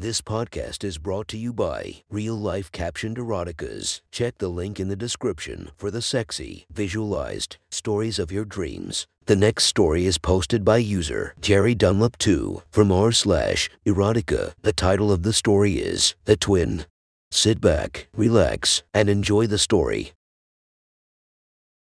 This podcast is brought to you by Real Life Captioned Eroticas. Check the link in the description for the sexy, visualized stories of your dreams. The next story is posted by user Jerry Dunlop 2 from r slash erotica. The title of the story is The Twin. Sit back, relax, and enjoy the story.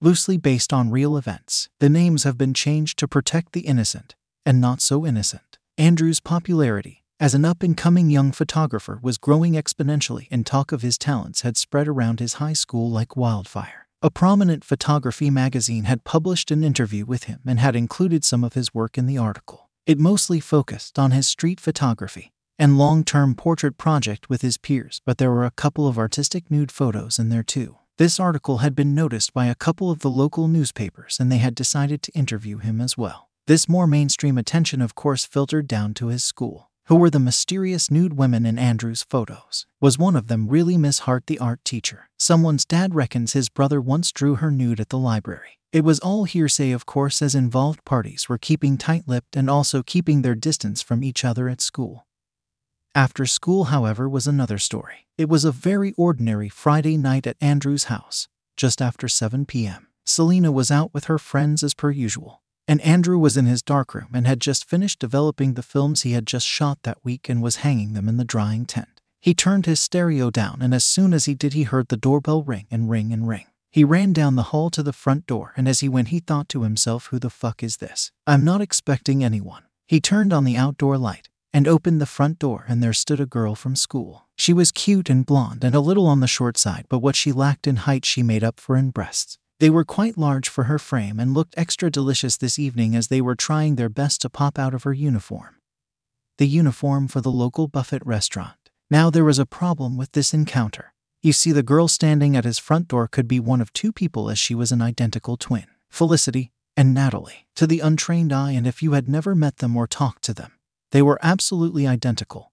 Loosely based on real events, the names have been changed to protect the innocent and not so innocent. Andrew's popularity as an up and coming young photographer was growing exponentially, and talk of his talents had spread around his high school like wildfire. A prominent photography magazine had published an interview with him and had included some of his work in the article. It mostly focused on his street photography and long term portrait project with his peers, but there were a couple of artistic nude photos in there too. This article had been noticed by a couple of the local newspapers and they had decided to interview him as well. This more mainstream attention, of course, filtered down to his school. Who were the mysterious nude women in Andrew's photos? Was one of them really Miss Hart, the art teacher? Someone's dad reckons his brother once drew her nude at the library. It was all hearsay, of course, as involved parties were keeping tight lipped and also keeping their distance from each other at school. After school, however, was another story. It was a very ordinary Friday night at Andrew's house, just after 7 p.m. Selena was out with her friends as per usual and Andrew was in his darkroom and had just finished developing the films he had just shot that week and was hanging them in the drying tent. He turned his stereo down, and as soon as he did, he heard the doorbell ring and ring and ring. He ran down the hall to the front door, and as he went, he thought to himself, Who the fuck is this? I'm not expecting anyone. He turned on the outdoor light and opened the front door, and there stood a girl from school. She was cute and blonde and a little on the short side, but what she lacked in height, she made up for in breasts. They were quite large for her frame and looked extra delicious this evening as they were trying their best to pop out of her uniform. The uniform for the local buffet restaurant. Now there was a problem with this encounter. You see, the girl standing at his front door could be one of two people as she was an identical twin Felicity and Natalie. To the untrained eye, and if you had never met them or talked to them, they were absolutely identical.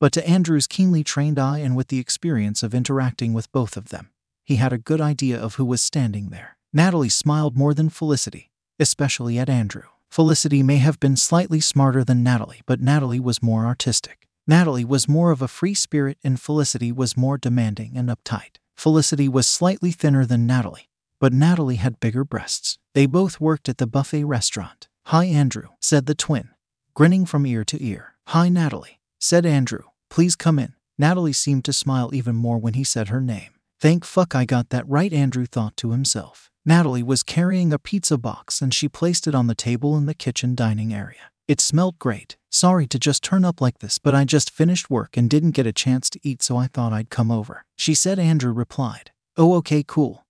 But to Andrew's keenly trained eye and with the experience of interacting with both of them, he had a good idea of who was standing there. Natalie smiled more than Felicity, especially at Andrew. Felicity may have been slightly smarter than Natalie, but Natalie was more artistic. Natalie was more of a free spirit, and Felicity was more demanding and uptight. Felicity was slightly thinner than Natalie, but Natalie had bigger breasts. They both worked at the buffet restaurant. Hi, Andrew, said the twin, grinning from ear to ear. Hi, Natalie, said Andrew. Please come in. Natalie seemed to smile even more when he said her name. Thank fuck I got that right, Andrew thought to himself. Natalie was carrying a pizza box and she placed it on the table in the kitchen dining area. It smelled great. Sorry to just turn up like this, but I just finished work and didn't get a chance to eat, so I thought I'd come over. She said, Andrew replied. Oh, okay, cool.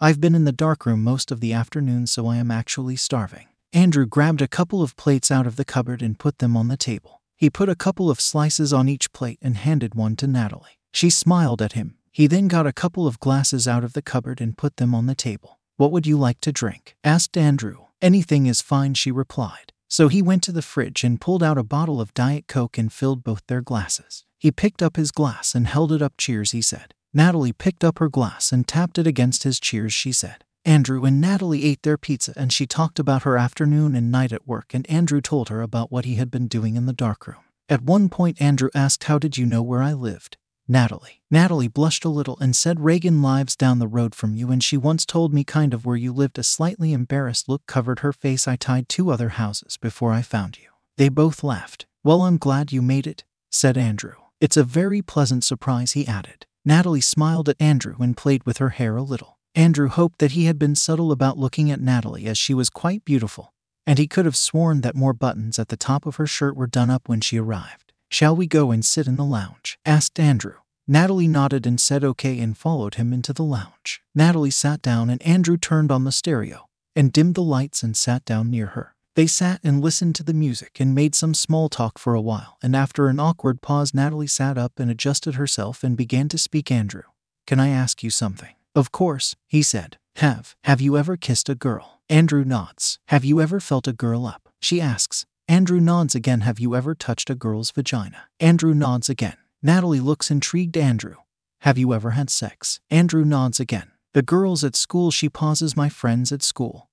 I've been in the darkroom most of the afternoon, so I am actually starving. Andrew grabbed a couple of plates out of the cupboard and put them on the table. He put a couple of slices on each plate and handed one to Natalie. She smiled at him, he then got a couple of glasses out of the cupboard and put them on the table. What would you like to drink? asked Andrew. Anything is fine, she replied. So he went to the fridge and pulled out a bottle of Diet Coke and filled both their glasses. He picked up his glass and held it up. Cheers, he said. Natalie picked up her glass and tapped it against his cheers, she said. Andrew and Natalie ate their pizza and she talked about her afternoon and night at work, and Andrew told her about what he had been doing in the darkroom. At one point, Andrew asked, How did you know where I lived? Natalie. Natalie blushed a little and said, Reagan lives down the road from you, and she once told me kind of where you lived. A slightly embarrassed look covered her face. I tied two other houses before I found you. They both laughed. Well, I'm glad you made it, said Andrew. It's a very pleasant surprise, he added. Natalie smiled at Andrew and played with her hair a little. Andrew hoped that he had been subtle about looking at Natalie as she was quite beautiful, and he could have sworn that more buttons at the top of her shirt were done up when she arrived. Shall we go and sit in the lounge? asked Andrew. Natalie nodded and said okay and followed him into the lounge. Natalie sat down and Andrew turned on the stereo and dimmed the lights and sat down near her. They sat and listened to the music and made some small talk for a while, and after an awkward pause, Natalie sat up and adjusted herself and began to speak. Andrew, can I ask you something? Of course, he said. Have. Have you ever kissed a girl? Andrew nods. Have you ever felt a girl up? She asks. Andrew nods again. Have you ever touched a girl's vagina? Andrew nods again. Natalie looks intrigued. Andrew, have you ever had sex? Andrew nods again. The girls at school, she pauses, my friends at school.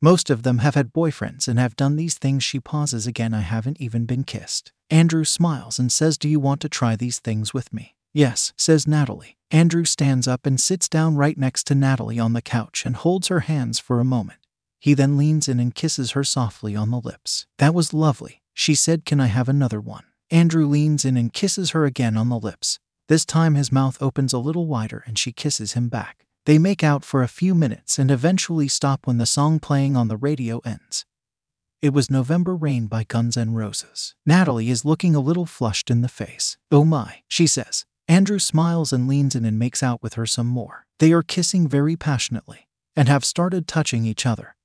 Most of them have had boyfriends and have done these things. She pauses again. I haven't even been kissed. Andrew smiles and says, Do you want to try these things with me? Yes, says Natalie. Andrew stands up and sits down right next to Natalie on the couch and holds her hands for a moment. He then leans in and kisses her softly on the lips. That was lovely. She said, Can I have another one? Andrew leans in and kisses her again on the lips. This time his mouth opens a little wider and she kisses him back. They make out for a few minutes and eventually stop when the song playing on the radio ends. It was November Rain by Guns N' Roses. Natalie is looking a little flushed in the face. Oh my, she says. Andrew smiles and leans in and makes out with her some more. They are kissing very passionately and have started touching each other.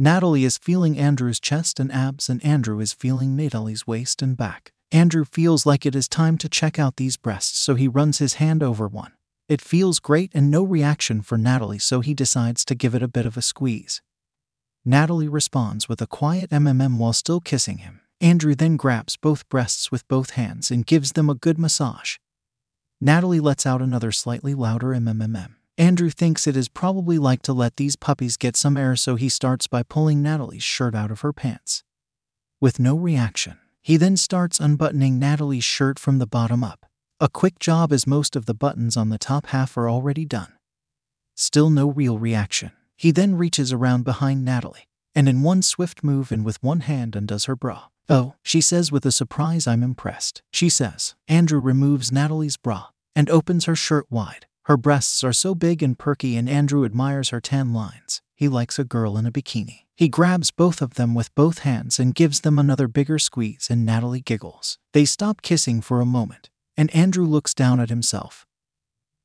Natalie is feeling Andrew's chest and abs, and Andrew is feeling Natalie's waist and back. Andrew feels like it is time to check out these breasts, so he runs his hand over one. It feels great and no reaction for Natalie, so he decides to give it a bit of a squeeze. Natalie responds with a quiet MMM while still kissing him. Andrew then grabs both breasts with both hands and gives them a good massage. Natalie lets out another slightly louder MMM. Andrew thinks it is probably like to let these puppies get some air, so he starts by pulling Natalie's shirt out of her pants. With no reaction, he then starts unbuttoning Natalie's shirt from the bottom up. A quick job as most of the buttons on the top half are already done. Still no real reaction. He then reaches around behind Natalie, and in one swift move and with one hand undoes her bra. Oh, she says with a surprise, I'm impressed. She says. Andrew removes Natalie's bra and opens her shirt wide. Her breasts are so big and perky, and Andrew admires her tan lines. He likes a girl in a bikini. He grabs both of them with both hands and gives them another bigger squeeze, and Natalie giggles. They stop kissing for a moment, and Andrew looks down at himself.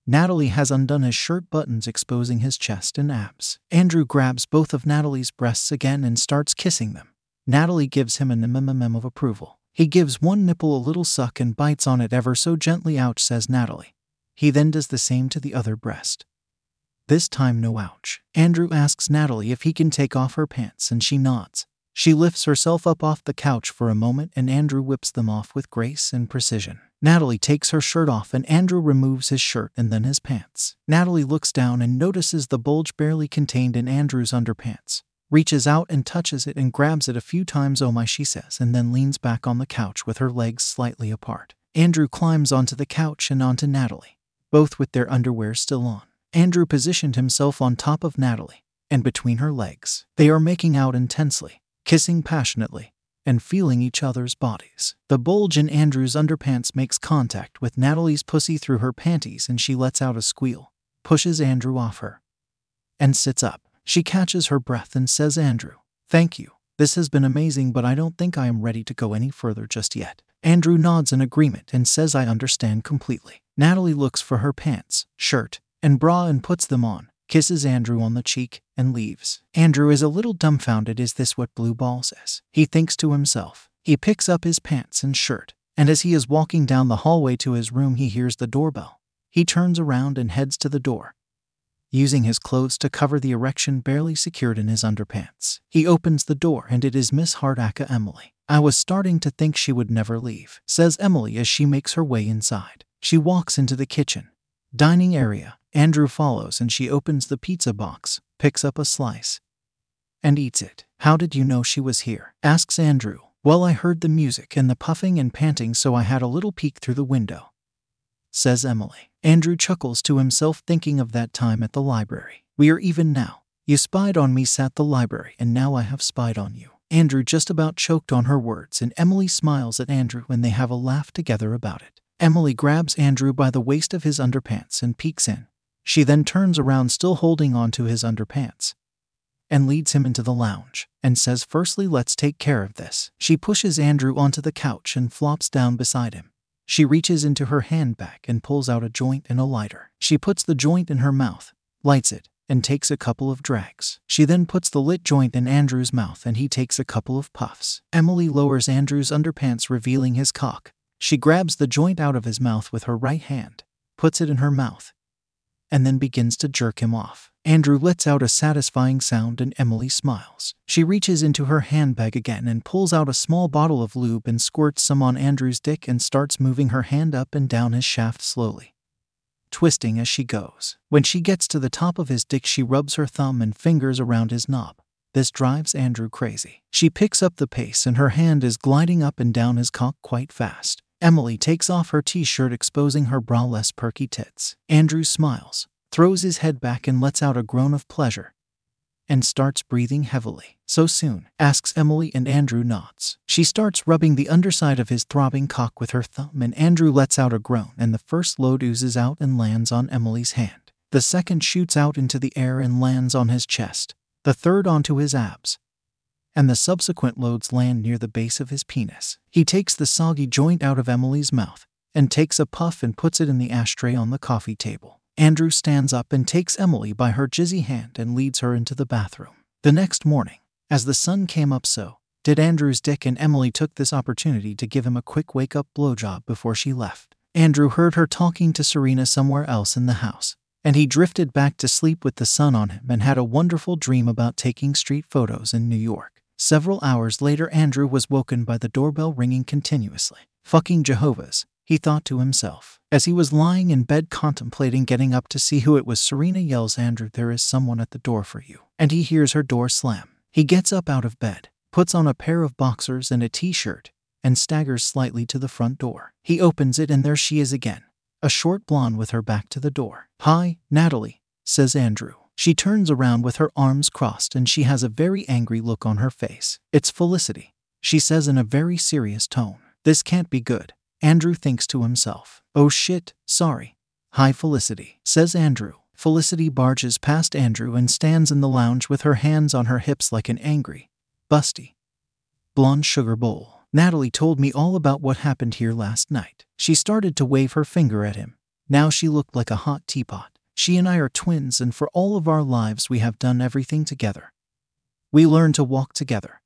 Natalie has undone his shirt buttons, exposing his chest and abs. Andrew grabs both of Natalie's breasts again and starts kissing them. Natalie gives him an mm of approval. He gives one nipple a little suck and bites on it ever so gently. Ouch, says Natalie. He then does the same to the other breast. This time, no ouch. Andrew asks Natalie if he can take off her pants, and she nods. She lifts herself up off the couch for a moment, and Andrew whips them off with grace and precision. Natalie takes her shirt off, and Andrew removes his shirt and then his pants. Natalie looks down and notices the bulge barely contained in Andrew's underpants, reaches out and touches it and grabs it a few times. Oh my, she says, and then leans back on the couch with her legs slightly apart. Andrew climbs onto the couch and onto Natalie, both with their underwear still on. Andrew positioned himself on top of Natalie and between her legs. They are making out intensely, kissing passionately, and feeling each other's bodies. The bulge in Andrew's underpants makes contact with Natalie's pussy through her panties and she lets out a squeal, pushes Andrew off her, and sits up. She catches her breath and says, Andrew, thank you. This has been amazing, but I don't think I am ready to go any further just yet. Andrew nods in agreement and says, I understand completely. Natalie looks for her pants, shirt, and bra and puts them on, kisses Andrew on the cheek, and leaves. Andrew is a little dumbfounded. Is this what Blue Ball says? He thinks to himself. He picks up his pants and shirt, and as he is walking down the hallway to his room, he hears the doorbell. He turns around and heads to the door. Using his clothes to cover the erection barely secured in his underpants, he opens the door and it is Miss Hardacre Emily. I was starting to think she would never leave, says Emily as she makes her way inside. She walks into the kitchen, dining area, Andrew follows and she opens the pizza box, picks up a slice, and eats it. How did you know she was here? asks Andrew. Well, I heard the music and the puffing and panting, so I had a little peek through the window, says Emily. Andrew chuckles to himself, thinking of that time at the library. We are even now. You spied on me, sat the library, and now I have spied on you. Andrew just about choked on her words, and Emily smiles at Andrew when they have a laugh together about it. Emily grabs Andrew by the waist of his underpants and peeks in. She then turns around, still holding on to his underpants, and leads him into the lounge and says, Firstly, let's take care of this. She pushes Andrew onto the couch and flops down beside him. She reaches into her handbag and pulls out a joint and a lighter. She puts the joint in her mouth, lights it, and takes a couple of drags. She then puts the lit joint in Andrew's mouth and he takes a couple of puffs. Emily lowers Andrew's underpants, revealing his cock. She grabs the joint out of his mouth with her right hand, puts it in her mouth, and then begins to jerk him off. Andrew lets out a satisfying sound and Emily smiles. She reaches into her handbag again and pulls out a small bottle of lube and squirts some on Andrew's dick and starts moving her hand up and down his shaft slowly, twisting as she goes. When she gets to the top of his dick, she rubs her thumb and fingers around his knob, This drives Andrew crazy. She picks up the pace and her hand is gliding up and down his cock quite fast. Emily takes off her t shirt, exposing her braless perky tits. Andrew smiles, throws his head back, and lets out a groan of pleasure and starts breathing heavily. So soon? asks Emily, and Andrew nods. She starts rubbing the underside of his throbbing cock with her thumb, and Andrew lets out a groan, and the first load oozes out and lands on Emily's hand. The second shoots out into the air and lands on his chest, the third onto his abs, and the subsequent loads land near the base of his penis. He takes the soggy joint out of Emily's mouth and takes a puff and puts it in the ashtray on the coffee table. Andrew stands up and takes Emily by her jizzy hand and leads her into the bathroom. The next morning, as the sun came up, so did Andrew's dick, and Emily took this opportunity to give him a quick wake up blowjob before she left. Andrew heard her talking to Serena somewhere else in the house, and he drifted back to sleep with the sun on him and had a wonderful dream about taking street photos in New York. Several hours later, Andrew was woken by the doorbell ringing continuously. Fucking Jehovah's, he thought to himself. As he was lying in bed contemplating getting up to see who it was, Serena yells, Andrew, there is someone at the door for you. And he hears her door slam. He gets up out of bed, puts on a pair of boxers and a t shirt, and staggers slightly to the front door. He opens it, and there she is again, a short blonde with her back to the door. Hi, Natalie, says Andrew. She turns around with her arms crossed and she has a very angry look on her face. It's Felicity, she says in a very serious tone. This can't be good. Andrew thinks to himself. Oh shit, sorry. Hi, Felicity, says Andrew. Felicity barges past Andrew and stands in the lounge with her hands on her hips like an angry, busty, blonde sugar bowl. Natalie told me all about what happened here last night. She started to wave her finger at him. Now she looked like a hot teapot. She and I are twins, and for all of our lives, we have done everything together. We learned to walk together,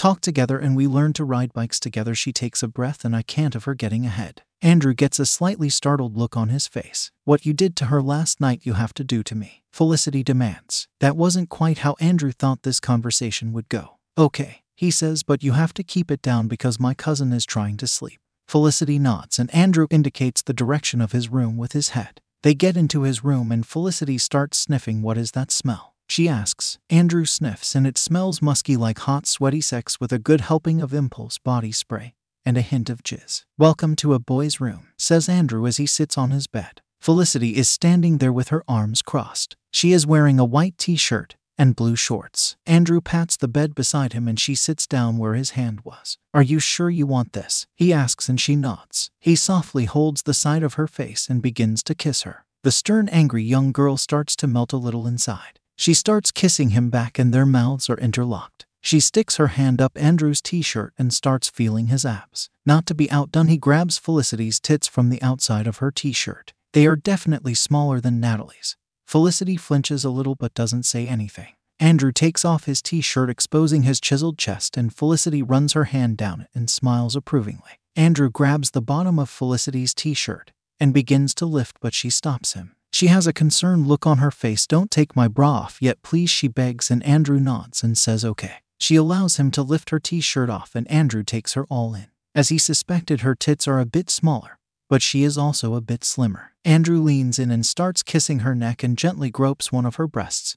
talk together, and we learn to ride bikes together. She takes a breath, and I can't of her getting ahead. Andrew gets a slightly startled look on his face. What you did to her last night, you have to do to me. Felicity demands. That wasn't quite how Andrew thought this conversation would go. Okay, he says, but you have to keep it down because my cousin is trying to sleep. Felicity nods, and Andrew indicates the direction of his room with his head. They get into his room, and Felicity starts sniffing. What is that smell? She asks. Andrew sniffs, and it smells musky like hot, sweaty sex with a good helping of impulse body spray and a hint of jizz. Welcome to a boy's room, says Andrew as he sits on his bed. Felicity is standing there with her arms crossed. She is wearing a white t shirt and blue shorts. Andrew pats the bed beside him and she sits down where his hand was. Are you sure you want this? He asks and she nods. He softly holds the side of her face and begins to kiss her. The stern, angry young girl starts to melt a little inside. She starts kissing him back and their mouths are interlocked. She sticks her hand up Andrew's t shirt and starts feeling his abs. Not to be outdone, he grabs Felicity's tits from the outside of her t shirt. They are definitely smaller than Natalie's. Felicity flinches a little but doesn't say anything. Andrew takes off his t shirt, exposing his chiseled chest, and Felicity runs her hand down it and smiles approvingly. Andrew grabs the bottom of Felicity's t shirt and begins to lift, but she stops him. She has a concerned look on her face. Don't take my bra off yet, please, she begs, and Andrew nods and says okay. She allows him to lift her t shirt off, and Andrew takes her all in. As he suspected, her tits are a bit smaller, but she is also a bit slimmer. Andrew leans in and starts kissing her neck and gently gropes one of her breasts,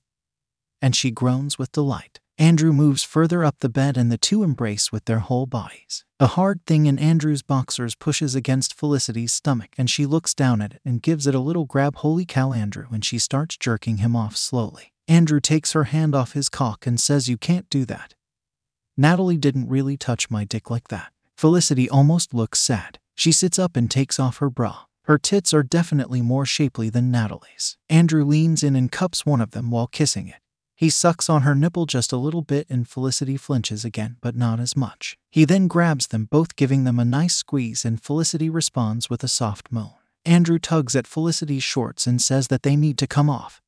and she groans with delight. Andrew moves further up the bed and the two embrace with their whole bodies. A hard thing in Andrew's boxers pushes against Felicity's stomach and she looks down at it and gives it a little grab. Holy cow, Andrew, and she starts jerking him off slowly. Andrew takes her hand off his cock and says, You can't do that. Natalie didn't really touch my dick like that. Felicity almost looks sad. She sits up and takes off her bra. Her tits are definitely more shapely than Natalie's. Andrew leans in and cups one of them while kissing it. He sucks on her nipple just a little bit and Felicity flinches again, but not as much. He then grabs them both, giving them a nice squeeze, and Felicity responds with a soft moan. Andrew tugs at Felicity's shorts and says that they need to come off.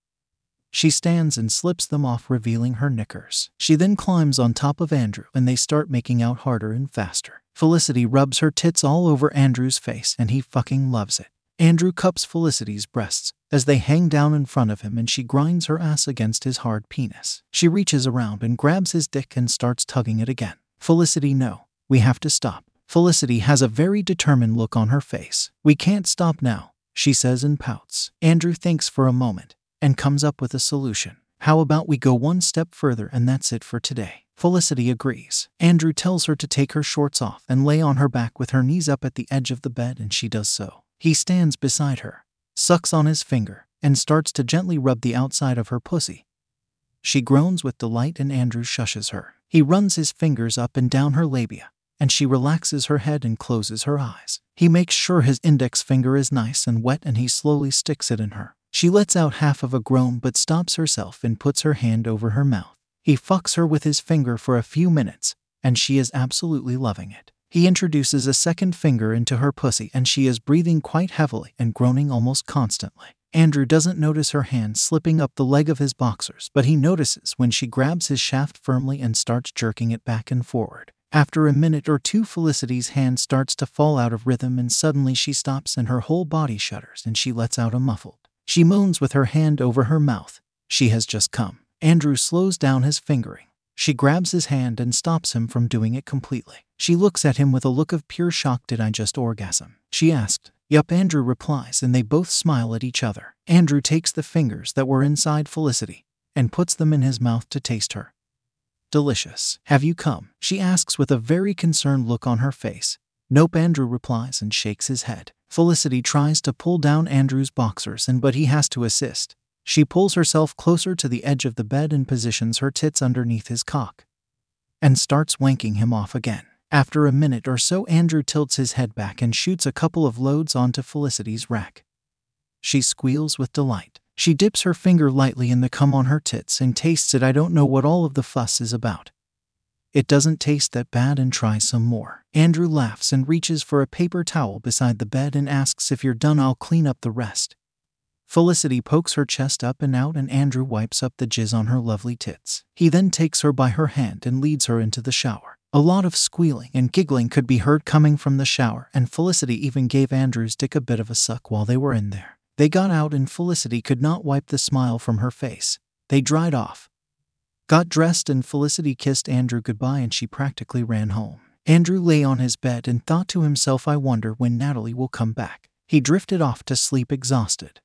She stands and slips them off, revealing her knickers. She then climbs on top of Andrew and they start making out harder and faster. Felicity rubs her tits all over Andrew's face and he fucking loves it. Andrew cups Felicity's breasts as they hang down in front of him and she grinds her ass against his hard penis. She reaches around and grabs his dick and starts tugging it again. Felicity, no, we have to stop. Felicity has a very determined look on her face. We can't stop now, she says and pouts. Andrew thinks for a moment and comes up with a solution. How about we go one step further and that's it for today? Felicity agrees. Andrew tells her to take her shorts off and lay on her back with her knees up at the edge of the bed, and she does so. He stands beside her, sucks on his finger, and starts to gently rub the outside of her pussy. She groans with delight, and Andrew shushes her. He runs his fingers up and down her labia, and she relaxes her head and closes her eyes. He makes sure his index finger is nice and wet, and he slowly sticks it in her. She lets out half of a groan but stops herself and puts her hand over her mouth. He fucks her with his finger for a few minutes, and she is absolutely loving it. He introduces a second finger into her pussy, and she is breathing quite heavily and groaning almost constantly. Andrew doesn't notice her hand slipping up the leg of his boxers, but he notices when she grabs his shaft firmly and starts jerking it back and forward. After a minute or two, Felicity's hand starts to fall out of rhythm, and suddenly she stops and her whole body shudders and she lets out a muffled. She moans with her hand over her mouth. She has just come. Andrew slows down his fingering. She grabs his hand and stops him from doing it completely. She looks at him with a look of pure shock. Did I just orgasm? She asked. Yup, Andrew replies, and they both smile at each other. Andrew takes the fingers that were inside Felicity and puts them in his mouth to taste her. Delicious. Have you come? She asks with a very concerned look on her face. Nope, Andrew replies and shakes his head. Felicity tries to pull down Andrew's boxers, and but he has to assist. She pulls herself closer to the edge of the bed and positions her tits underneath his cock and starts wanking him off again. After a minute or so, Andrew tilts his head back and shoots a couple of loads onto Felicity's rack. She squeals with delight. She dips her finger lightly in the cum on her tits and tastes it. I don't know what all of the fuss is about. It doesn't taste that bad and tries some more. Andrew laughs and reaches for a paper towel beside the bed and asks if you're done, I'll clean up the rest. Felicity pokes her chest up and out, and Andrew wipes up the jizz on her lovely tits. He then takes her by her hand and leads her into the shower. A lot of squealing and giggling could be heard coming from the shower, and Felicity even gave Andrew's dick a bit of a suck while they were in there. They got out, and Felicity could not wipe the smile from her face. They dried off, got dressed, and Felicity kissed Andrew goodbye, and she practically ran home. Andrew lay on his bed and thought to himself, I wonder when Natalie will come back. He drifted off to sleep exhausted.